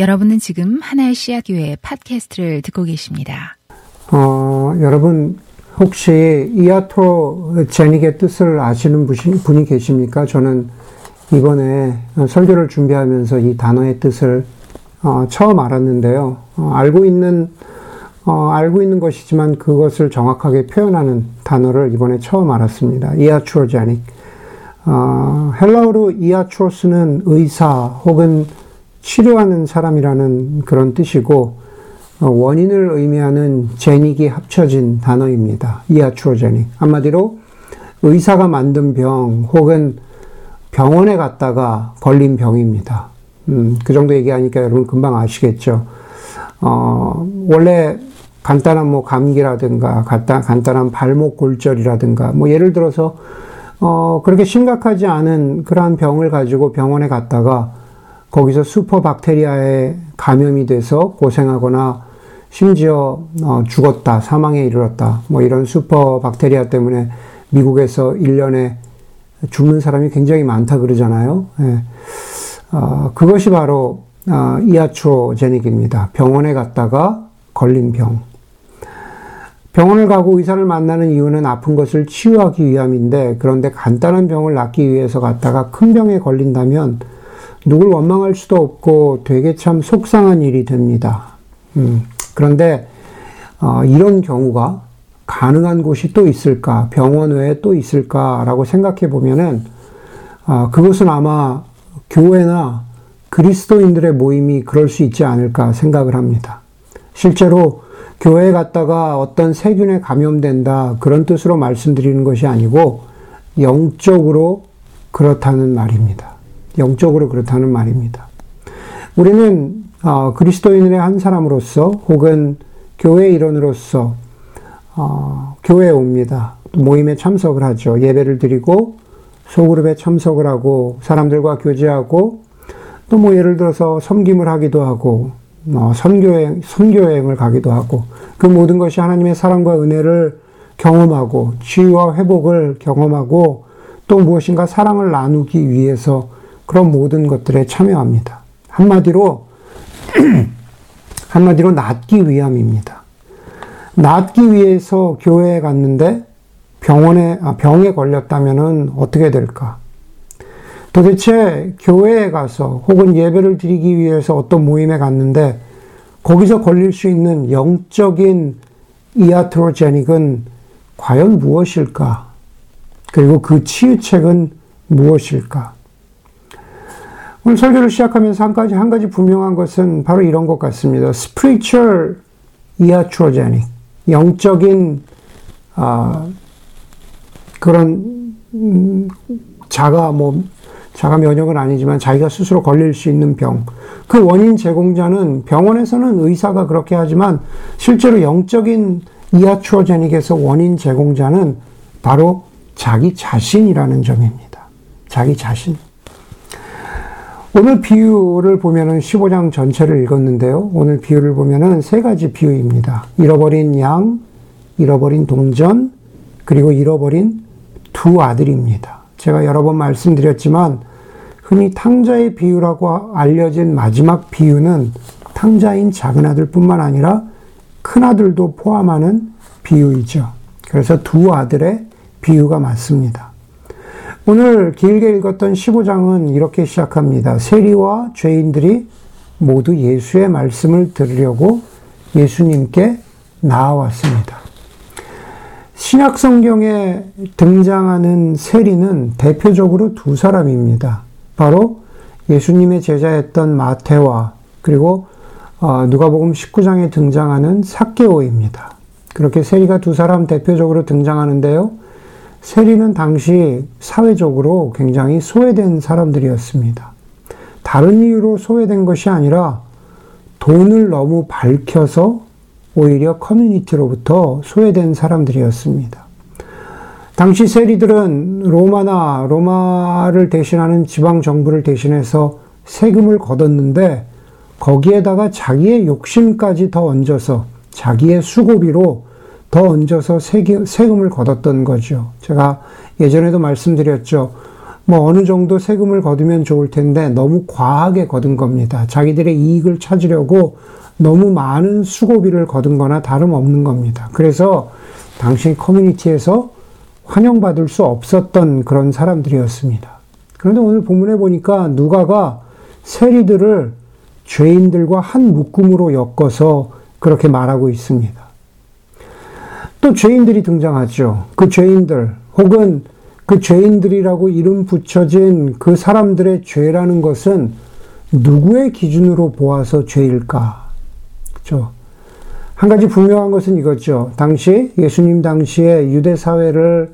여러분은 지금 하나의 씨앗교회 팟캐스트를 듣고 계십니다. 어, 여러분 혹시 이아토 제닉의 뜻을 아시는 분이 계십니까? 저는 이번에 설교를 준비하면서 이 단어의 뜻을 어, 처음 알았는데요. 어, 알고 있는 어, 알고 있는 것이지만 그것을 정확하게 표현하는 단어를 이번에 처음 알았습니다. 이아추어제닉. 어, 헬라어로 이아추어스는 의사 혹은 치료하는 사람이라는 그런 뜻이고 어, 원인을 의미하는 제닉이 합쳐진 단어입니다. 이아추어제닉. 한마디로 의사가 만든 병 혹은 병원에 갔다가 걸린 병입니다. 음, 그 정도 얘기하니까 여러분 금방 아시겠죠. 어, 원래 간단한 뭐 감기라든가 간단, 간단한 발목 골절이라든가 뭐 예를 들어서 어, 그렇게 심각하지 않은 그러한 병을 가지고 병원에 갔다가 거기서 슈퍼박테리아에 감염이 돼서 고생하거나 심지어 어, 죽었다, 사망에 이르렀다. 뭐 이런 슈퍼박테리아 때문에 미국에서 1년에 죽는 사람이 굉장히 많다 그러잖아요. 예. 어, 그것이 바로 어, 이아초제닉입니다. 병원에 갔다가 걸린 병. 병원을 가고 의사를 만나는 이유는 아픈 것을 치유하기 위함인데 그런데 간단한 병을 낫기 위해서 갔다가 큰 병에 걸린다면 누굴 원망할 수도 없고 되게 참 속상한 일이 됩니다. 음, 그런데 어, 이런 경우가 가능한 곳이 또 있을까? 병원 외에 또 있을까라고 생각해 보면은 어, 그것은 아마 교회나 그리스도인들의 모임이 그럴 수 있지 않을까 생각을 합니다. 실제로 교회에 갔다가 어떤 세균에 감염된다 그런 뜻으로 말씀드리는 것이 아니고 영적으로 그렇다는 말입니다. 영적으로 그렇다는 말입니다. 우리는 어, 그리스도인의 한 사람으로서 혹은 교회 일원으로서 어, 교회에 옵니다. 모임에 참석을 하죠. 예배를 드리고 소그룹에 참석을 하고 사람들과 교제하고 또 뭐 예를 들어서 섬김을 하기도 하고 뭐 선교행 선교여행을 가기도 하고 그 모든 것이 하나님의 사랑과 은혜를 경험하고 치유와 회복을 경험하고 또 무엇인가 사랑을 나누기 위해서 그런 모든 것들에 참여합니다. 한마디로 한마디로 낫기 위함입니다. 낫기 위해서 교회에 갔는데 병원에 아, 병에 걸렸다면은 어떻게 될까? 도대체 교회에 가서 혹은 예배를 드리기 위해서 어떤 모임에 갔는데 거기서 걸릴 수 있는 영적인 이아트로제닉은 과연 무엇일까? 그리고 그 치유책은 무엇일까? 오늘 설교를 시작하면서 한 가지, 한 가지 분명한 것은 바로 이런 것 같습니다. spiritual iatrogenic. 영적인, 아, 그런, 음, 자가 뭐, 자가 면역은 아니지만 자기가 스스로 걸릴 수 있는 병. 그 원인 제공자는 병원에서는 의사가 그렇게 하지만 실제로 영적인 이아트로제닉에서 원인 제공자는 바로 자기 자신이라는 점입니다. 자기 자신. 오늘 비유를 보면은 15장 전체를 읽었는데요. 오늘 비유를 보면은 세 가지 비유입니다. 잃어버린 양, 잃어버린 동전, 그리고 잃어버린 두 아들입니다. 제가 여러 번 말씀드렸지만 흔히 탕자의 비유라고 알려진 마지막 비유는 탕자인 작은 아들뿐만 아니라 큰 아들도 포함하는 비유이죠. 그래서 두 아들의 비유가 맞습니다. 오늘 길게 읽었던 15장은 이렇게 시작합니다. 세리와 죄인들이 모두 예수의 말씀을 들으려고 예수님께 나아왔습니다. 신약 성경에 등장하는 세리는 대표적으로 두 사람입니다. 바로 예수님의 제자였던 마태와 그리고 어, 누가복음 19장에 등장하는 사케오입니다. 그렇게 세리가 두 사람 대표적으로 등장하는데요. 세리는 당시 사회적으로 굉장히 소외된 사람들이었습니다. 다른 이유로 소외된 것이 아니라 돈을 너무 밝혀서 오히려 커뮤니티로부터 소외된 사람들이었습니다. 당시 세리들은 로마나 로마를 대신하는 지방 정부를 대신해서 세금을 걷었는데 거기에다가 자기의 욕심까지 더 얹어서 자기의 수고비로 더 얹어서 세금을 걷었던 거죠. 제가 예전에도 말씀드렸죠. 뭐 어느 정도 세금을 거두면 좋을 텐데 너무 과하게 거둔 겁니다. 자기들의 이익을 찾으려고 너무 많은 수고비를 거둔 거나 다름없는 겁니다. 그래서 당시 커뮤니티에서 환영받을 수 없었던 그런 사람들이었습니다. 그런데 오늘 본문에 보니까 누가가 세리들을 죄인들과 한 묶음으로 엮어서 그렇게 말하고 있습니다. 또 죄인들이 등장하죠. 그 죄인들, 혹은 그 죄인들이라고 이름 붙여진 그 사람들의 죄라는 것은 누구의 기준으로 보아서 죄일까? 그죠? 한 가지 분명한 것은 이거죠. 당시, 예수님 당시에 유대 사회를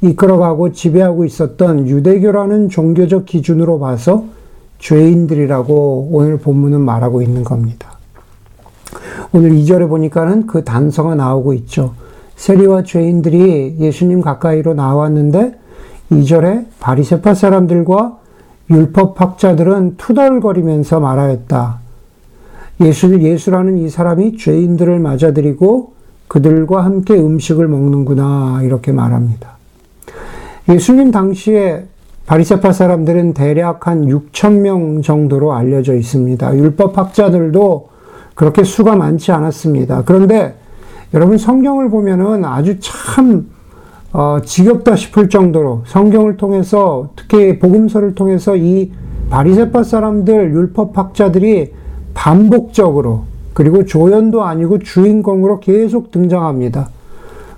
이끌어가고 지배하고 있었던 유대교라는 종교적 기준으로 봐서 죄인들이라고 오늘 본문은 말하고 있는 겁니다. 오늘 2절에 보니까는 그 단서가 나오고 있죠. 세리와 죄인들이 예수님 가까이로 나왔는데 2절에 바리세파 사람들과 율법학자들은 투덜거리면서 말하였다. 예수, 예수라는 이 사람이 죄인들을 맞아들이고 그들과 함께 음식을 먹는구나 이렇게 말합니다. 예수님 당시에 바리세파 사람들은 대략 한 6천 명 정도로 알려져 있습니다. 율법학자들도 그렇게 수가 많지 않았습니다. 그런데 여러분 성경을 보면은 아주 참 어, 지겹다 싶을 정도로 성경을 통해서 특히 복음서를 통해서 이 바리새파 사람들 율법학자들이 반복적으로 그리고 조연도 아니고 주인공으로 계속 등장합니다.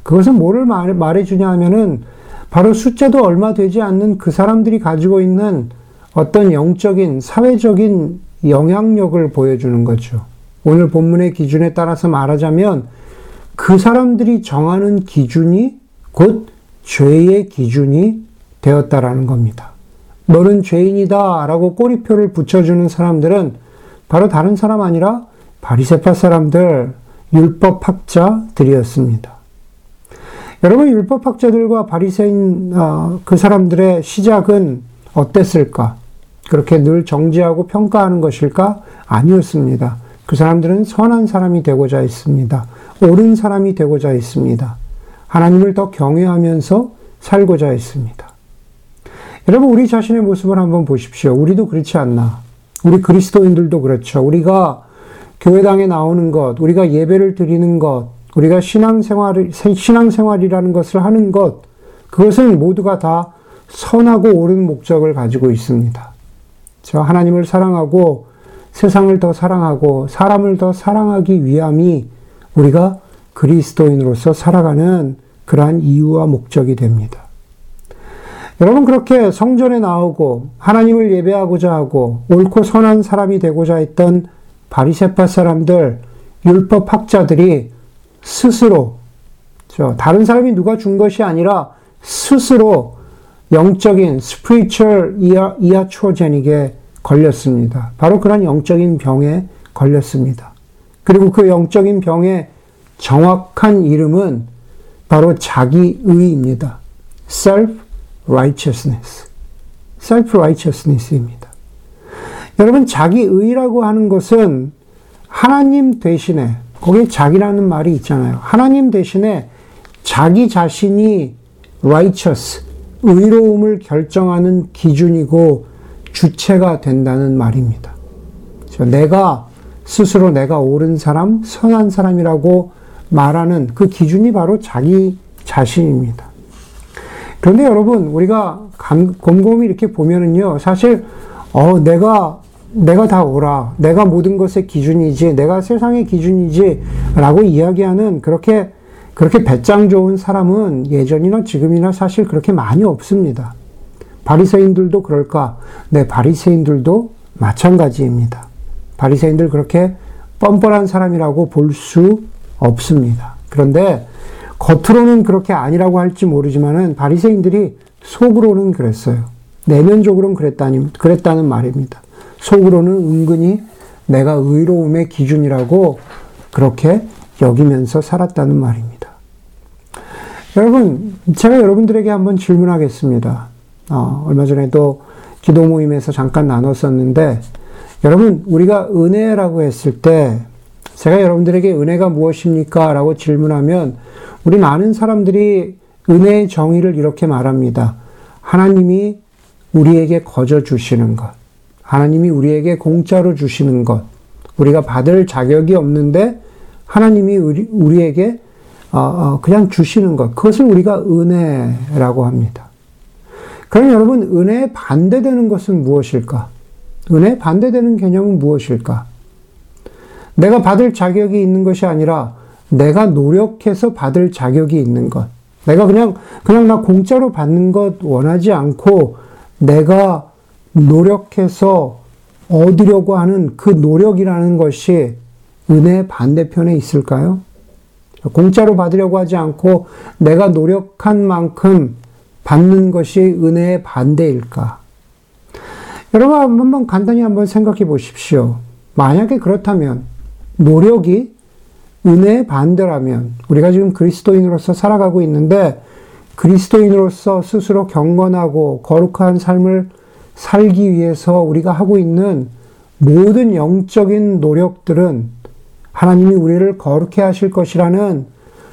그것은 뭐를 말, 해 주냐 하면은 바로 숫자도 얼마 되지 않는 그 사람들이 가지고 있는 어떤 영적인, 사회적인 영향력을 보여주는 거죠. 오늘 본문의 기준에 따라서 말하자면 그 사람들이 정하는 기준이 곧 죄의 기준이 되었다라는 겁니다. 너는 죄인이다 라고 꼬리표를 붙여주는 사람들은 바로 다른 사람 아니라 바리세파 사람들, 율법학자들이었습니다. 여러분 율법학자들과 바리새인 어, 그 사람들의 시작은 어땠을까? 그렇게 늘 정지하고 평가하는 것일까? 아니었습니다. 그 사람들은 선한 사람이 되고자 했습니다. 옳은 사람이 되고자 했습니다. 하나님을 더 경외하면서 살고자 했습니다. 여러분, 우리 자신의 모습을 한번 보십시오. 우리도 그렇지 않나. 우리 그리스도인들도 그렇죠. 우리가 교회당에 나오는 것, 우리가 예배를 드리는 것, 우리가 신앙생활, 신앙생활이라는 것을 하는 것, 그것은 모두가 다 선하고 옳은 목적을 가지고 있습니다. 저 하나님을 사랑하고 세상을 더 사랑하고 사람을 더 사랑하기 위함이 우리가 그리스도인으로서 살아가는 그러한 이유와 목적이 됩니다. 여러분 그렇게 성전에 나오고 하나님을 예배하고자 하고 옳고 선한 사람이 되고자 했던 바리새파 사람들 율법 학자들이 스스로 다른 사람이 누가 준 것이 아니라 스스로 영적인 스피리추얼 이아초제닉에 걸렸습니다. 바로 그런 영적인 병에 걸렸습니다. 그리고 그 영적인 병의 정확한 이름은 바로 자기의입니다. self-righteousness. self-righteousness입니다. 여러분, 자기의라고 하는 것은 하나님 대신에, 거기에 자기라는 말이 있잖아요. 하나님 대신에 자기 자신이 righteous, 의로움을 결정하는 기준이고 주체가 된다는 말입니다. 내가 스스로 내가 옳은 사람, 선한 사람이라고 말하는 그 기준이 바로 자기 자신입니다. 그런데 여러분, 우리가 곰곰이 이렇게 보면은요, 사실, 어, 내가, 내가 다 옳아. 내가 모든 것의 기준이지. 내가 세상의 기준이지. 라고 이야기하는 그렇게, 그렇게 배짱 좋은 사람은 예전이나 지금이나 사실 그렇게 많이 없습니다. 바리새인들도 그럴까? 네, 바리새인들도 마찬가지입니다. 바리새인들 그렇게 뻔뻔한 사람이라고 볼 수 없습니다. 그런데 겉으로는 그렇게 아니라고 할지 모르지만은 바리새인들이 속으로는 그랬어요. 내면적으로는 그랬다니, 그랬다는 말입니다. 속으로는 은근히 내가 의로움의 기준이라고 그렇게 여기면서 살았다는 말입니다. 여러분, 제가 여러분들에게 한번 질문하겠습니다. 어, 얼마 전에도 기도 모임에서 잠깐 나눴었는데, 여러분, 우리가 은혜라고 했을 때, 제가 여러분들에게 은혜가 무엇입니까? 라고 질문하면, 우리 많은 사람들이 은혜의 정의를 이렇게 말합니다. 하나님이 우리에게 거저 주시는 것. 하나님이 우리에게 공짜로 주시는 것. 우리가 받을 자격이 없는데 하나님이 우리, 우리에게 어, 어, 그냥 주시는 것. 그것을 우리가 은혜라고 합니다. 그럼 여러분, 은혜에 반대되는 것은 무엇일까? 은혜에 반대되는 개념은 무엇일까? 내가 받을 자격이 있는 것이 아니라 내가 노력해서 받을 자격이 있는 것. 내가 그냥, 그냥 나 공짜로 받는 것 원하지 않고 내가 노력해서 얻으려고 하는 그 노력이라는 것이 은혜의 반대편에 있을까요? 공짜로 받으려고 하지 않고 내가 노력한 만큼 받는 것이 은혜의 반대일까? 여러분 한번 간단히 한번 생각해 보십시오. 만약에 그렇다면 노력이 은혜의 반대라면 우리가 지금 그리스도인으로서 살아가고 있는데 그리스도인으로서 스스로 경건하고 거룩한 삶을 살기 위해서 우리가 하고 있는 모든 영적인 노력들은 하나님이 우리를 거룩해 하실 것이라는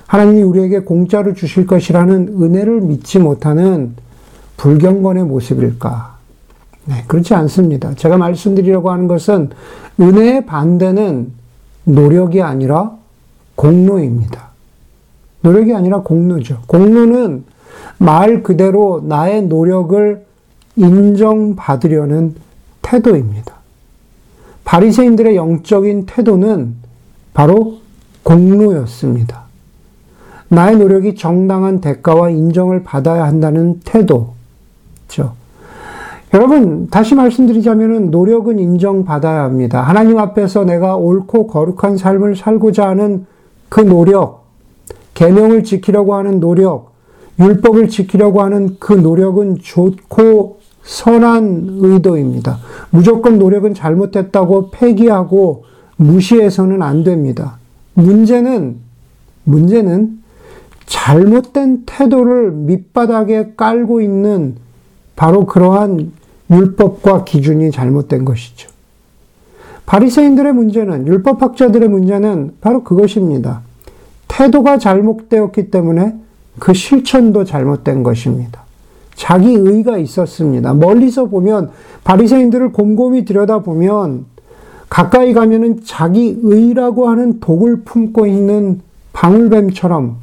하나님이 우리에게 공짜로 주실 것이라는 은혜를 믿지 못하는 불경건의 모습일까? 네, 그렇지 않습니다. 제가 말씀드리려고 하는 것은 은혜의 반대는 노력이 아니라 공로입니다. 노력이 아니라 공로죠. 공로는 말 그대로 나의 노력을 인정받으려는 태도입니다. 바리새인들의 영적인 태도는 바로 공로였습니다. 나의 노력이 정당한 대가와 인정을 받아야 한다는 태도. 죠 여러분, 다시 말씀드리자면 노력은 인정받아야 합니다. 하나님 앞에서 내가 옳고 거룩한 삶을 살고자 하는 그 노력, 계명을 지키려고 하는 노력, 율법을 지키려고 하는 그 노력은 좋고 선한 의도입니다. 무조건 노력은 잘못됐다고 폐기하고 무시해서는 안 됩니다. 문제는, 문제는 잘못된 태도를 밑바닥에 깔고 있는 바로 그러한 율법과 기준이 잘못된 것이죠. 바리새인들의 문제는 율법학자들의 문제는 바로 그것입니다. 태도가 잘못되었기 때문에 그 실천도 잘못된 것입니다. 자기 의가 있었습니다. 멀리서 보면 바리새인들을 곰곰이 들여다보면 가까이 가면은 자기 의라고 하는 독을 품고 있는 방울뱀처럼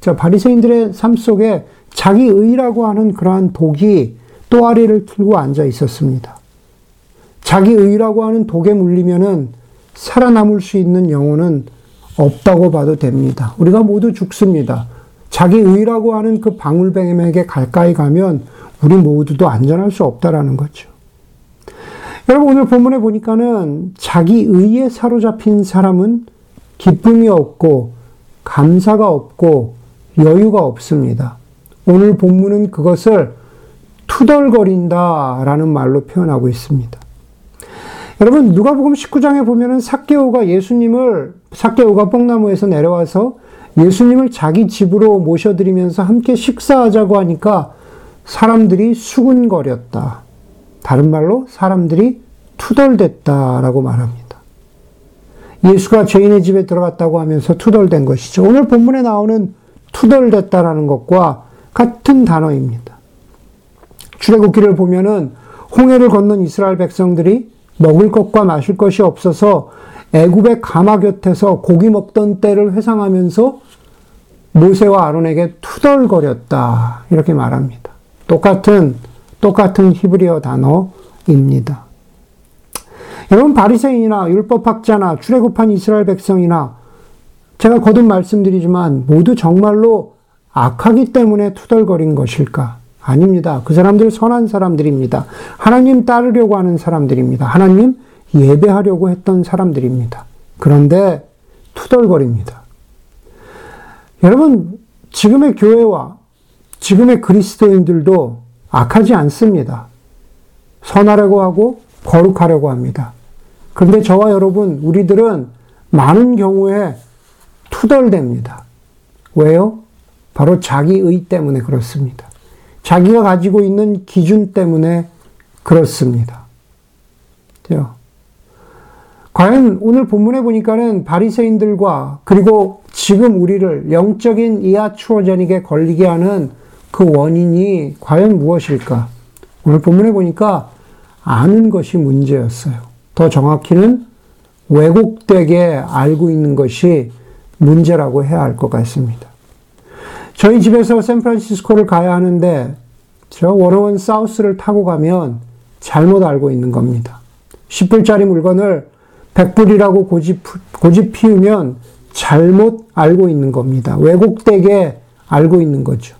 자 바리새인들의 삶 속에 자기 의라고 하는 그러한 독이 또아리를 틀고 앉아 있었습니다. 자기 의라고 하는 독에 물리면은 살아남을 수 있는 영혼은 없다고 봐도 됩니다. 우리가 모두 죽습니다. 자기 의라고 하는 그 방울뱀에게 가까이 가면 우리 모두도 안전할 수 없다라는 거죠. 여러분 오늘 본문에 보니까는 자기 의에 사로잡힌 사람은 기쁨이 없고 감사가 없고 여유가 없습니다. 오늘 본문은 그것을 투덜거린다라는 말로 표현하고 있습니다. 여러분 누가복음 19장에 보면은 삭개오가 예수님을 삭개오가 뽕나무에서 내려와서 예수님을 자기 집으로 모셔드리면서 함께 식사하자고 하니까 사람들이 수군거렸다. 다른 말로 사람들이 투덜댔다라고 말합니다. 예수가 죄인의 집에 들어갔다고 하면서 투덜댄 것이죠. 오늘 본문에 나오는 투덜댔다라는 것과 같은 단어입니다. 출애굽기를 보면은 홍해를 건넌 이스라엘 백성들이 먹을 것과 마실 것이 없어서 애굽의 가마 곁에서 고기 먹던 때를 회상하면서 모세와 아론에게 투덜거렸다 이렇게 말합니다. 똑같은 똑같은 히브리어 단어입니다. 여러분 바리새인이나 율법학자나 출애굽한 이스라엘 백성이나 제가 거듭 말씀드리지만 모두 정말로 악하기 때문에 투덜거린 것일까? 아닙니다. 그 사람들 선한 사람들입니다. 하나님 따르려고 하는 사람들입니다. 하나님 예배하려고 했던 사람들입니다. 그런데 투덜거립니다. 여러분, 지금의 교회와 지금의 그리스도인들도 악하지 않습니다. 선하려고 하고 거룩하려고 합니다. 그런데 저와 여러분, 우리들은 많은 경우에 투덜댑니다. 왜요? 바로 자기의 때문에 그렇습니다. 자기가 가지고 있는 기준 때문에 그렇습니다. 과연 오늘 본문에 보니까는 바리새인들과 그리고 지금 우리를 영적인 이하추어전익에 걸리게 하는 그 원인이 과연 무엇일까? 오늘 본문에 보니까 아는 것이 문제였어요. 더 정확히는 왜곡되게 알고 있는 것이 문제라고 해야 할 것 같습니다. 저희 집에서 샌프란시스코를 가야 하는데 저 원어원 사우스를 타고 가면 잘못 알고 있는 겁니다. 10불짜리 물건을 100불이라고 고집, 고집 피우면 잘못 알고 있는 겁니다. 왜곡되게 알고 있는 거죠.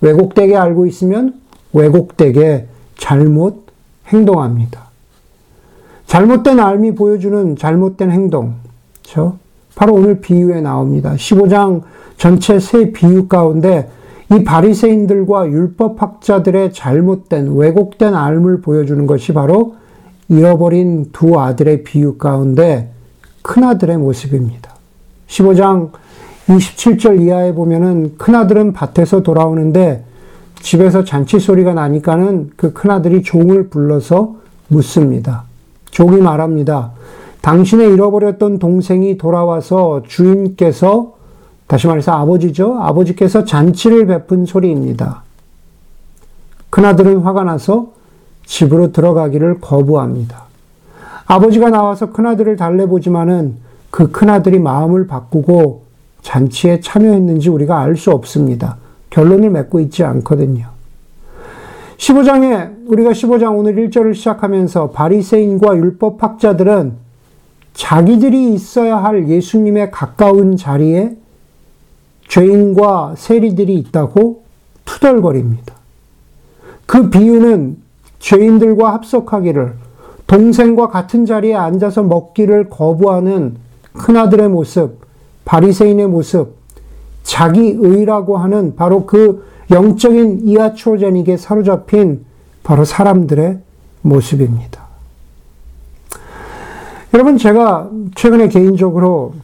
왜곡되게 알고 있으면 왜곡되게 잘못 행동합니다. 잘못된 알미 보여주는 잘못된 행동. 그렇죠? 바로 오늘 비유에 나옵니다. 15장 전체 세 비유 가운데 이 바리새인들과 율법학자들의 잘못된 왜곡된 알을 보여주는 것이 바로 잃어버린 두 아들의 비유 가운데 큰 아들의 모습입니다. 15장 27절 이하에 보면은 큰아들은 밭에서 돌아오는데 집에서 잔치 소리가 나니까는 그 큰아들이 종을 불러서 묻습니다. 종이 말합니다. 당신의 잃어버렸던 동생이 돌아와서 주인께서 다시 말해서 아버지죠. 아버지께서 잔치를 베푼 소리입니다. 큰아들은 화가 나서 집으로 들어가기를 거부합니다. 아버지가 나와서 큰아들을 달래보지만은 그 큰아들이 마음을 바꾸고 잔치에 참여했는지 우리가 알 수 없습니다. 결론을 맺고 있지 않거든요. 15장에 우리가 15장 오늘 1절을 시작하면서 바리새인과 율법 학자들은 자기들이 있어야 할 예수님의 가까운 자리에 죄인과 세리들이 있다고 투덜거립니다. 그 비유는 죄인들과 합석하기를 동생과 같은 자리에 앉아서 먹기를 거부하는 큰아들의 모습, 바리새인의 모습, 자기 의라고 하는 바로 그 영적인 이하초제닉에 사로잡힌 바로 사람들의 모습입니다. 여러분, 제가 최근에 개인적으로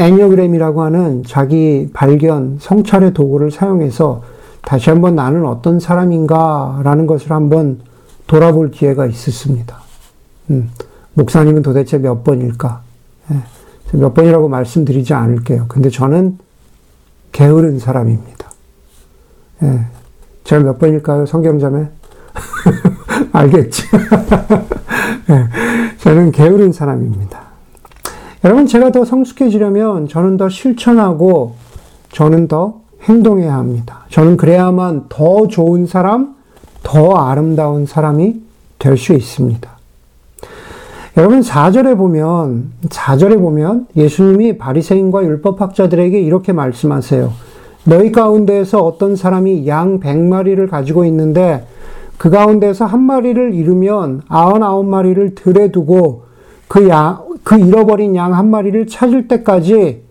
애니어그램이라고 하는 자기 발견, 성찰의 도구를 사용해서 다시 한번 나는 어떤 사람인가라는 것을 한번 돌아볼 기회가 있었습니다. 음, 목사님은 도대체 몇 번일까? 예, 몇 번이라고 말씀드리지 않을게요. 근데 저는 게으른 사람입니다. 예. 제가 몇 번일까요? 성경자매? 알겠지? 예. 저는 게으른 사람입니다. 여러분, 제가 더 성숙해지려면 저는 더 실천하고 저는 더 행동해야 합니다. 저는 그래야만 더 좋은 사람, 더 아름다운 사람이 될 수 있습니다. 여러분 4절에 보면 4절에 보면 예수님이 바리새인과 율법 학자들에게 이렇게 말씀하세요. 너희 가운데에서 어떤 사람이 양 100마리를 가지고 있는데 그 가운데서 한 마리를 잃으면 99마리를 들에 두고 그 양, 그 잃어버린 양 한 마리를 찾을 때까지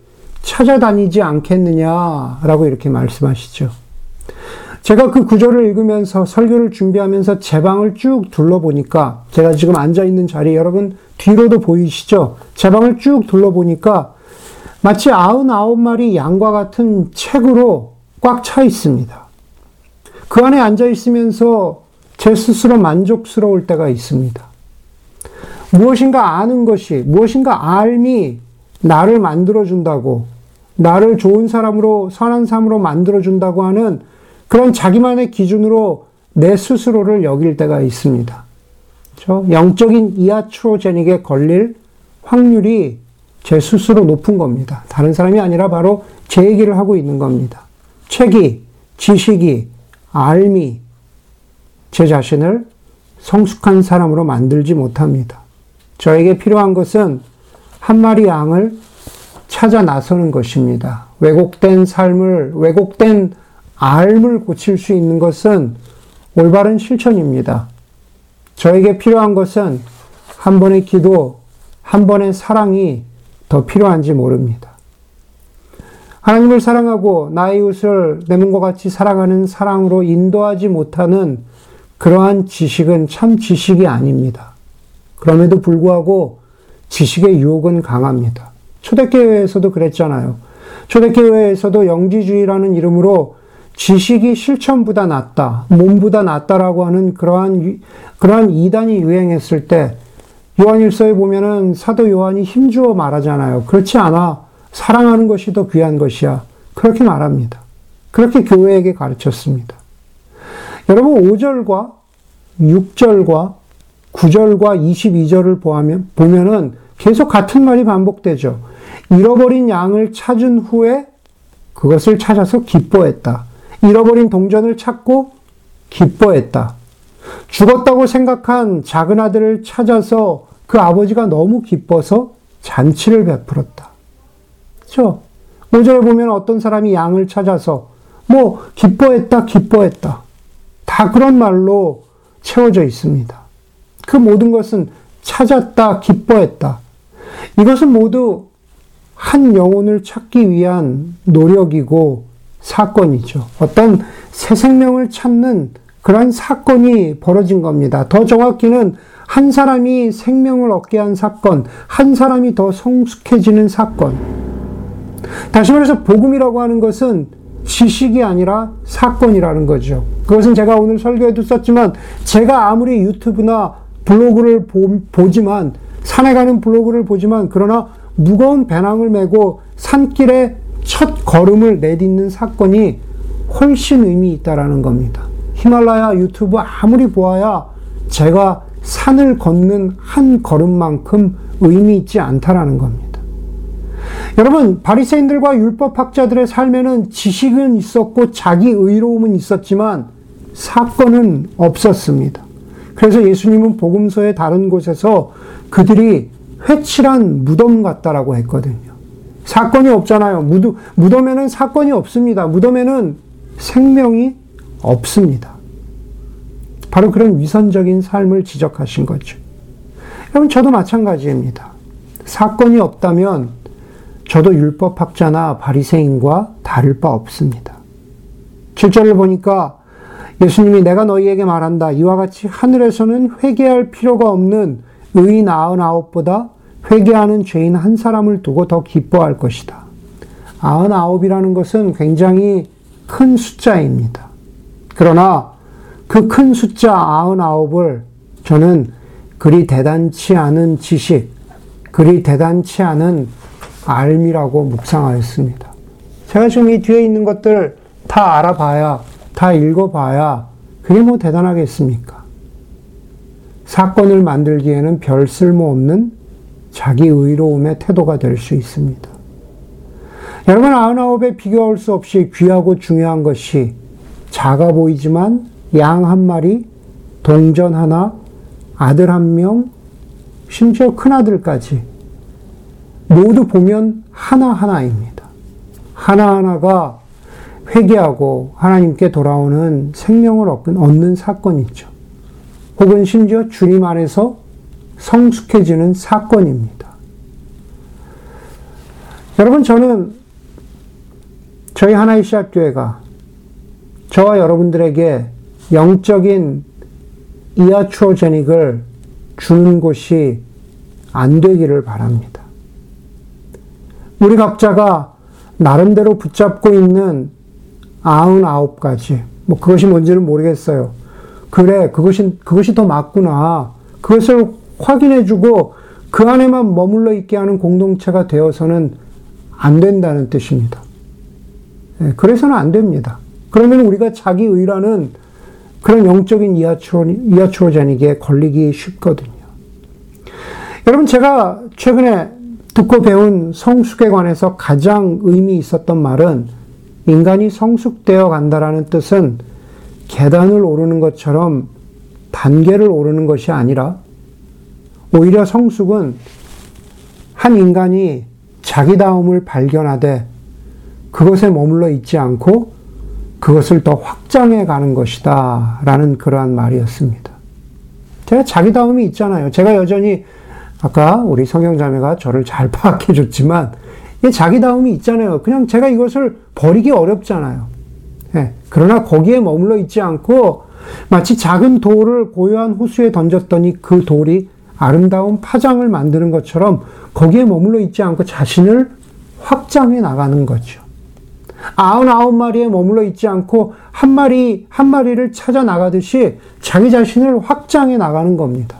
찾아다니지 않겠느냐라고 이렇게 말씀하시죠. 제가 그 구절을 읽으면서 설교를 준비하면서 제 방을 쭉 둘러보니까 제가 지금 앉아 있는 자리 여러분 뒤로도 보이시죠? 제 방을 쭉 둘러보니까 마치 아흔아홉 마리 양과 같은 책으로 꽉 차 있습니다. 그 안에 앉아 있으면서 제 스스로 만족스러울 때가 있습니다. 무엇인가 아는 것이, 무엇인가 알미 나를 만들어준다고, 나를 좋은 사람으로, 선한 사람으로 만들어준다고 하는 그런 자기만의 기준으로 내 스스로를 여길 때가 있습니다. 그렇죠? 영적인 이하트로제닉에 걸릴 확률이 제 스스로 높은 겁니다. 다른 사람이 아니라 바로 제 얘기를 하고 있는 겁니다. 책이, 지식이, 알미, 제 자신을 성숙한 사람으로 만들지 못합니다. 저에게 필요한 것은 한 마리 양을 찾아 나서는 것입니다. 왜곡된 삶을, 왜곡된 알을 고칠 수 있는 것은 올바른 실천입니다. 저에게 필요한 것은 한 번의 기도, 한 번의 사랑이 더 필요한지 모릅니다. 하나님을 사랑하고 나의 이웃을 내 몸과 같이 사랑하는 사랑으로 인도하지 못하는 그러한 지식은 참 지식이 아닙니다. 그럼에도 불구하고 지식의 유혹은 강합니다. 초대교회에서도 그랬잖아요. 초대교회에서도 영지주의라는 이름으로 지식이 실천보다 낫다, 몸보다 낫다라고 하는 그러한, 그러한 이단이 유행했을 때, 요한일서에 보면은 사도 요한이 힘주어 말하잖아요. 그렇지 않아. 사랑하는 것이 더 귀한 것이야. 그렇게 말합니다. 그렇게 교회에게 가르쳤습니다. 여러분, 5절과 6절과 9절과 22절을 보면, 보면은 계속 같은 말이 반복되죠. 잃어버린 양을 찾은 후에 그것을 찾아서 기뻐했다. 잃어버린 동전을 찾고 기뻐했다. 죽었다고 생각한 작은 아들을 찾아서 그 아버지가 너무 기뻐서 잔치를 베풀었다. 그렇죠? 5절에 보면 어떤 사람이 양을 찾아서 뭐 기뻐했다, 기뻐했다. 다 그런 말로 채워져 있습니다. 그 모든 것은 찾았다, 기뻐했다. 이것은 모두 한 영혼을 찾기 위한 노력이고 사건이죠. 어떤 새 생명을 찾는 그런 사건이 벌어진 겁니다. 더 정확히는 한 사람이 생명을 얻게 한 사건, 한 사람이 더 성숙해지는 사건. 다시 말해서 복음이라고 하는 것은 지식이 아니라 사건이라는 거죠. 그것은 제가 오늘 설교에도 썼지만 제가 아무리 유튜브나 블로그를 보, 지만 산에 가는 블로그를 보지만 그러나 무거운 배낭을 메고 산길에 첫 걸음을 내딛는 사건이 훨씬 의미 있다라는 겁니다. 히말라야 유튜브 아무리 보아야 제가 산을 걷는 한 걸음만큼 의미 있지 않다라는 겁니다. 여러분 바리새인들과 율법학자들의 삶에는 지식은 있었고 자기 의로움은 있었지만 사건은 없었습니다. 그래서 예수님은 복음서의 다른 곳에서 그들이 회칠한 무덤 같다라고 했거든요. 사건이 없잖아요. 무덤, 무덤에는 사건이 없습니다. 무덤에는 생명이 없습니다. 바로 그런 위선적인 삶을 지적하신 거죠. 여러분, 저도 마찬가지입니다. 사건이 없다면 저도 율법학자나 바리새인과 다를 바 없습니다. 7절을 보니까 예수님이 내가 너희에게 말한다. 이와 같이 하늘에서는 회개할 필요가 없는 의인 아흔 아홉보다 회개하는 죄인 한 사람을 두고 더 기뻐할 것이다. 아흔 아홉이라는 것은 굉장히 큰 숫자입니다. 그러나 그 큰 숫자 아흔 아홉을 저는 그리 대단치 않은 지식, 그리 대단치 않은 알미라고 묵상하였습니다. 제가 지금 이 뒤에 있는 것들 다 알아봐야, 다 읽어봐야 그게 뭐 대단하겠습니까? 사건을 만들기에는 별 쓸모없는 자기 의로움의 태도가 될 수 있습니다. 여러분, 아흔아홉에 비교할 수 없이 귀하고 중요한 것이 작아 보이지만 양 한 마리, 동전 하나, 아들 한 명, 심지어 큰아들까지 모두 보면 하나하나입니다. 하나하나가 회개하고 하나님께 돌아오는 생명을 얻는 사건이죠. 혹은 심지어 주님 안에서 성숙해지는 사건입니다. 여러분, 저는 저희 하나의 시합교회가 저와 여러분들에게 영적인 이아추어제닉을 주는 곳이 안 되기를 바랍니다. 우리 각자가 나름대로 붙잡고 있는 아흔아홉 가지, 뭐 그것이 뭔지는 모르겠어요. 그래, 그것이, 그것이 더 맞구나. 그것을 확인해주고 그 안에만 머물러 있게 하는 공동체가 되어서는 안 된다는 뜻입니다. 예, 그래서는 안 됩니다. 그러면 우리가 자기 의라는 그런 영적인 이하추어, 이하추어자닉에 걸리기 쉽거든요. 여러분, 제가 최근에 듣고 배운 성숙에 관해서 가장 의미 있었던 말은 인간이 성숙되어 간다라는 뜻은 계단을 오르는 것처럼 단계를 오르는 것이 아니라 오히려 성숙은 한 인간이 자기다움을 발견하되 그것에 머물러 있지 않고 그것을 더 확장해 가는 것이다. 라는 그러한 말이었습니다. 제가 자기다움이 있잖아요. 제가 여전히 아까 우리 성경자매가 저를 잘 파악해 줬지만 자기다움이 있잖아요. 그냥 제가 이것을 버리기 어렵잖아요. 예. 그러나 거기에 머물러 있지 않고 마치 작은 돌을 고요한 호수에 던졌더니 그 돌이 아름다운 파장을 만드는 것처럼 거기에 머물러 있지 않고 자신을 확장해 나가는 거죠. 아흔아홉 마리에 머물러 있지 않고 한 마리, 한 마리를 찾아 나가듯이 자기 자신을 확장해 나가는 겁니다.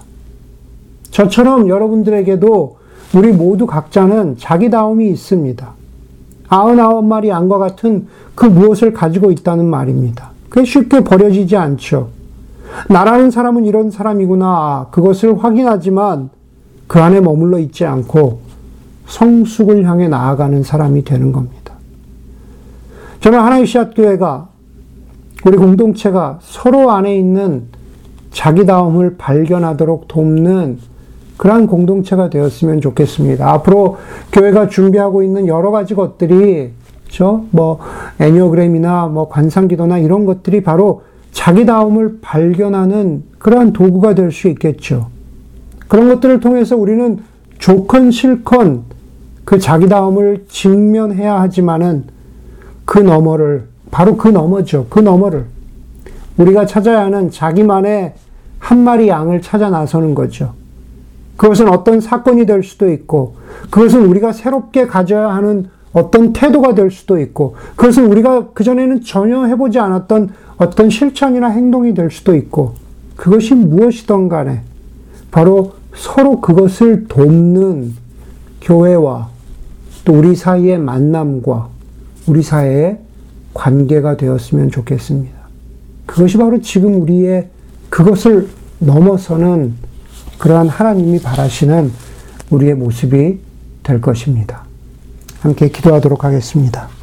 저처럼 여러분들에게도 우리 모두 각자는 자기다움이 있습니다. 아흔아홉 마리 양과 같은 그 무엇을 가지고 있다는 말입니다. 그게 쉽게 버려지지 않죠. 나라는 사람은 이런 사람이구나. 그것을 확인하지만 그 안에 머물러 있지 않고 성숙을 향해 나아가는 사람이 되는 겁니다. 저는 하나의 씨앗교회가 우리 공동체가 서로 안에 있는 자기다움을 발견하도록 돕는 그러한 공동체가 되었으면 좋겠습니다. 앞으로 교회가 준비하고 있는 여러 가지 것들이 저뭐 애니어그램이나 뭐 관상기도나 이런 것들이 바로 자기다움을 발견하는 그러한 도구가 될 수 있겠죠. 그런 것들을 통해서 우리는 좋건 싫건 그 자기다움을 직면해야 하지만은 그 너머를 바로 그 너머죠. 그 너머를 우리가 찾아야 하는 자기만의 한 마리 양을 찾아 나서는 거죠. 그것은 어떤 사건이 될 수도 있고, 그것은 우리가 새롭게 가져야 하는 어떤 태도가 될 수도 있고, 그것은 우리가 그전에는 전혀 해보지 않았던 어떤 실천이나 행동이 될 수도 있고, 그것이 무엇이든 간에, 바로 서로 그것을 돕는 교회와 또 우리 사이의 만남과 우리 사이의 관계가 되었으면 좋겠습니다. 그것이 바로 지금 우리의 그것을 넘어서는 그러한 하나님이 바라시는 우리의 모습이 될 것입니다. 함께 기도하도록 하겠습니다.